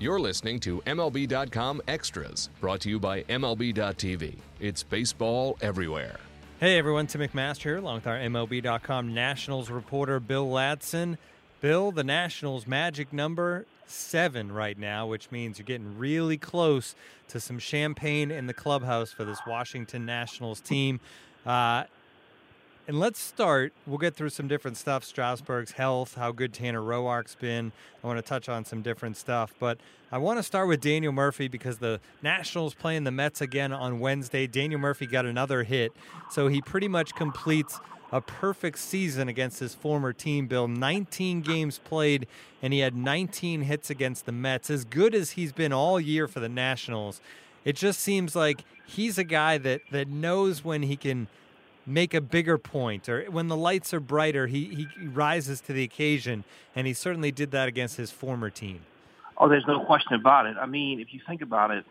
You're listening to MLB.com Extras, brought to you by MLB.tv. It's baseball everywhere. Hey everyone, Tim McMaster here, along with our MLB.com Nationals reporter Bill Ladson. Bill, the Nationals magic number seven right now, which means you're getting really close to some champagne in the clubhouse for this Washington Nationals team. Uh, and let's start. We'll get through some different stuff Strasburg's health, how good Tanner Roark's been. I want to touch on some different stuff. But I want to start with Daniel Murphy because the Nationals playing the Mets again on Wednesday. Daniel Murphy got another hit. So he pretty much completes a perfect season against his former team, Bill. 19 games played, and he had 19 hits against the Mets. As good as he's been all year for the Nationals, it just seems like he's a guy that, that knows when he can – make a bigger point or when the lights are brighter he, he rises to the occasion and he certainly did that against his former team. Oh there's no question about it. I mean if you think about it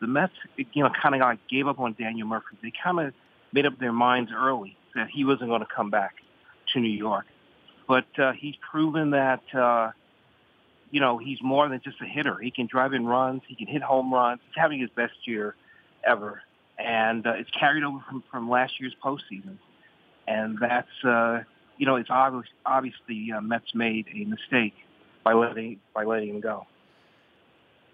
the mets you know kind of like gave up on daniel murphy. They kind of made up their minds early that he wasn't going to come back to new york. But uh, he's proven that uh, you know he's more than just a hitter. He can drive in runs he can hit home runs. He's having his best year ever and uh, it's carried over from, from last year's postseason. And that's, uh, you know, it's obvious, obviously uh, Mets made a mistake by letting by letting him go.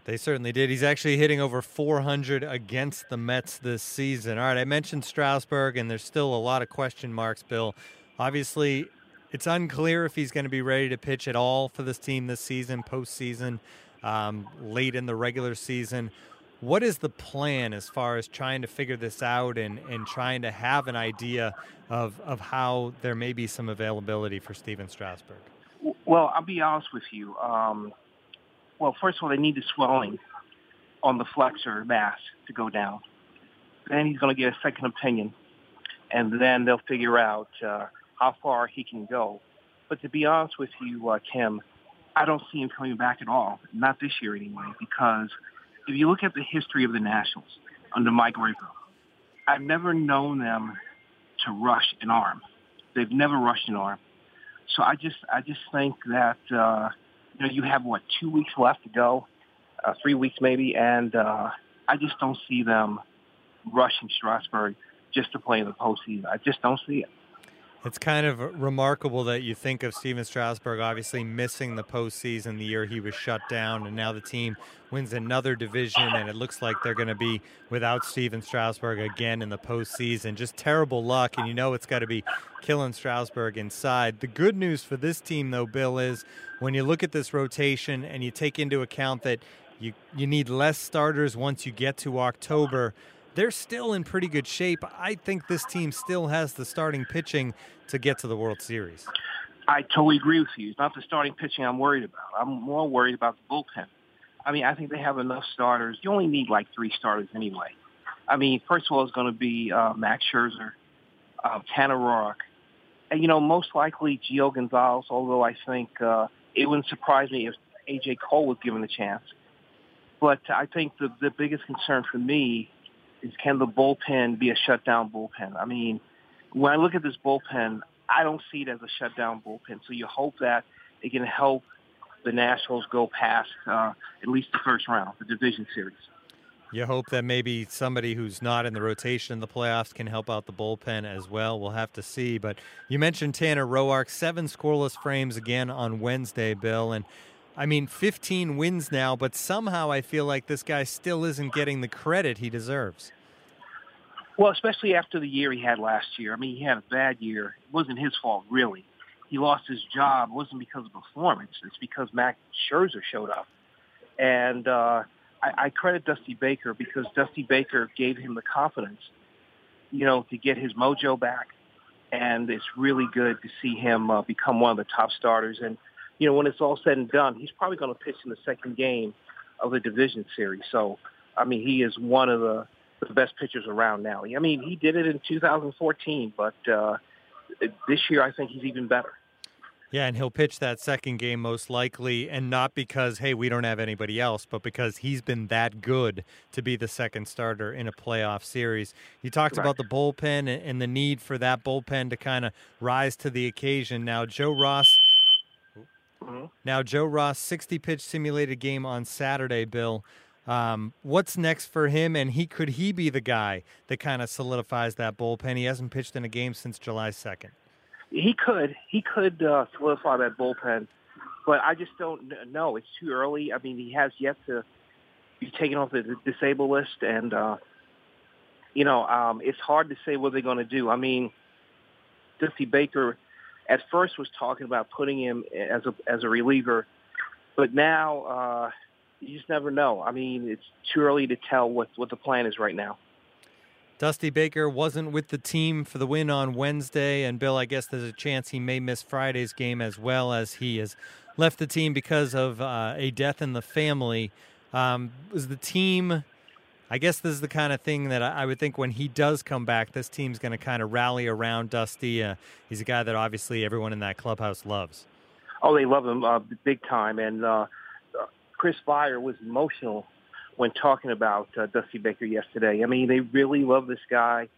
They certainly did. He's actually hitting over 400 against the Mets this season. All right, I mentioned Strasburg, and there's still a lot of question marks, Bill. Obviously, it's unclear if he's going to be ready to pitch at all for this team this season, postseason, um, late in the regular season. What is the plan as far as trying to figure this out and, and trying to have an idea of, of how there may be some availability for Stephen Strasburg? Well, I'll be honest with you. Um, well, first of all, they need the swelling on the flexor mass to go down. Then he's going to get a second opinion, and then they'll figure out uh, how far he can go. But to be honest with you, uh, I don't see him coming back at all. Not this year anyway, because – if you look at the history of the Nationals under Mike Rizzo, I've never known them to rush an arm. They've never rushed an arm. So I just I just think that uh, you know you have what two weeks left to go, uh, three weeks maybe, and uh, I just don't see them rushing Strasburg just to play in the postseason. I just don't see it. It's kind of remarkable that you think of Stephen Strasburg obviously missing the postseason the year he was shut down, and now the team wins another division, and it looks like they're going to be without Stephen Strasburg again in the postseason. Just terrible luck, and you know it's got to be killing Strasburg inside. The good news for this team, though, Bill, is when you look at this rotation and you take into account that you you need less starters once you get to October they're still in pretty good shape. I think this team still has the starting pitching to get to the World Series. I totally agree with you. It's not the starting pitching I'm worried about. I'm more worried about the bullpen. I mean, I think they have enough starters. You only need like three starters anyway. I mean, first of all, it's going to be uh, Max Scherzer, uh, Tanner Roark, and you know, most likely Gio Gonzalez. Although I think uh, it wouldn't surprise me if AJ Cole was given a chance. But I think the the biggest concern for me is can the bullpen be a shutdown bullpen? I mean, when I look at this bullpen, I don't see it as a shutdown bullpen. So you hope that it can help the Nationals go past uh, at least the first round, the division series. You hope that maybe somebody who's not in the rotation in the playoffs can help out the bullpen as well. We'll have to see. But you mentioned Tanner Roark, seven scoreless frames again on Wednesday, Bill. And I mean, 15 wins now, but somehow I feel like this guy still isn't getting the credit he deserves. Well, especially after the year he had last year. I mean, he had a bad year. It wasn't his fault, really. He lost his job. It wasn't because of performance. It's because Max Scherzer showed up. And uh, I, I credit Dusty Baker because Dusty Baker gave him the confidence, you know, to get his mojo back. And it's really good to see him uh, become one of the top starters. And you know, when it's all said and done, he's probably going to pitch in the second game of the division series. So, I mean, he is one of the, the best pitchers around now. I mean, he did it in 2014, but uh, this year I think he's even better. Yeah, and he'll pitch that second game most likely, and not because, hey, we don't have anybody else, but because he's been that good to be the second starter in a playoff series. You talked about the bullpen and the need for that bullpen to kind of rise to the occasion. Now, Joe Ross Mm-hmm. Now, Joe Ross, 60 pitch simulated game on Saturday, Bill. Um, what's next for him? And he could he be the guy that kind of solidifies that bullpen? He hasn't pitched in a game since July 2nd. He could. He could uh, solidify that bullpen, but I just don't know. It's too early. I mean, he has yet to be taken off the disabled list, and uh, you know, um, it's hard to say what they're going to do. I mean, Dusty Baker at first was talking about putting him as a as a reliever, but now uh, you just never know. I mean, it's too early to tell what what the plan is right now. Dusty Baker wasn't with the team for the win on Wednesday, and Bill, I guess there's a chance he may miss Friday's game as well as he has left the team because of uh, a death in the family. Um, was the team I guess this is the kind of thing that I would think when he does come back, this team's going to kind of rally around Dusty. Uh, he's a guy that obviously everyone in that clubhouse loves. Oh, they love him uh, big time. And uh, Chris Fire was emotional when talking about uh, Dusty Baker yesterday. I mean, they really love this guy.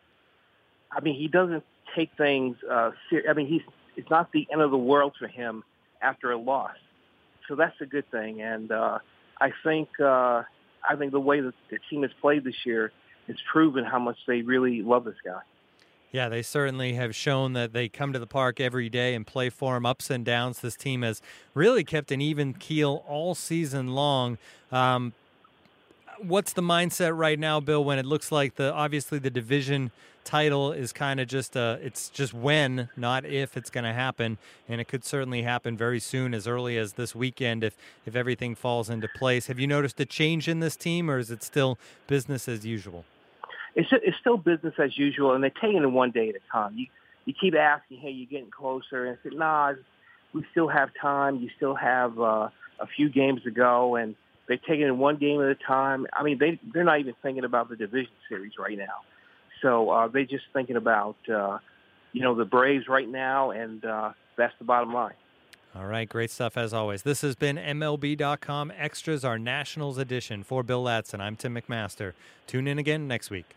I mean, he doesn't take things. Uh, I mean, he's it's not the end of the world for him after a loss, so that's a good thing. And uh, I think. Uh, I think the way that the team has played this year has proven how much they really love this guy. Yeah, they certainly have shown that they come to the park every day and play for him. Ups and downs. This team has really kept an even keel all season long. Um, what's the mindset right now, Bill? When it looks like the obviously the division title is kind of just a it's just when not if it's going to happen. And it could certainly happen very soon as early as this weekend if if everything falls into place. Have you noticed a change in this team or is it still business as usual? It's it's still business as usual and they're taking it one day at a time. You you keep asking hey you're getting closer? And I said nah we still have time. You still have uh, a few games to go. And they're taking in one game at a time i mean they they're not even thinking about the division series right now so uh, they're just thinking about, uh, you know, the Braves right now, and uh, that's the bottom line. All right, great stuff as always. This has been MLB.com Extras, our Nationals edition. For Bill Ladson, I'm Tim McMaster. Tune in again next week.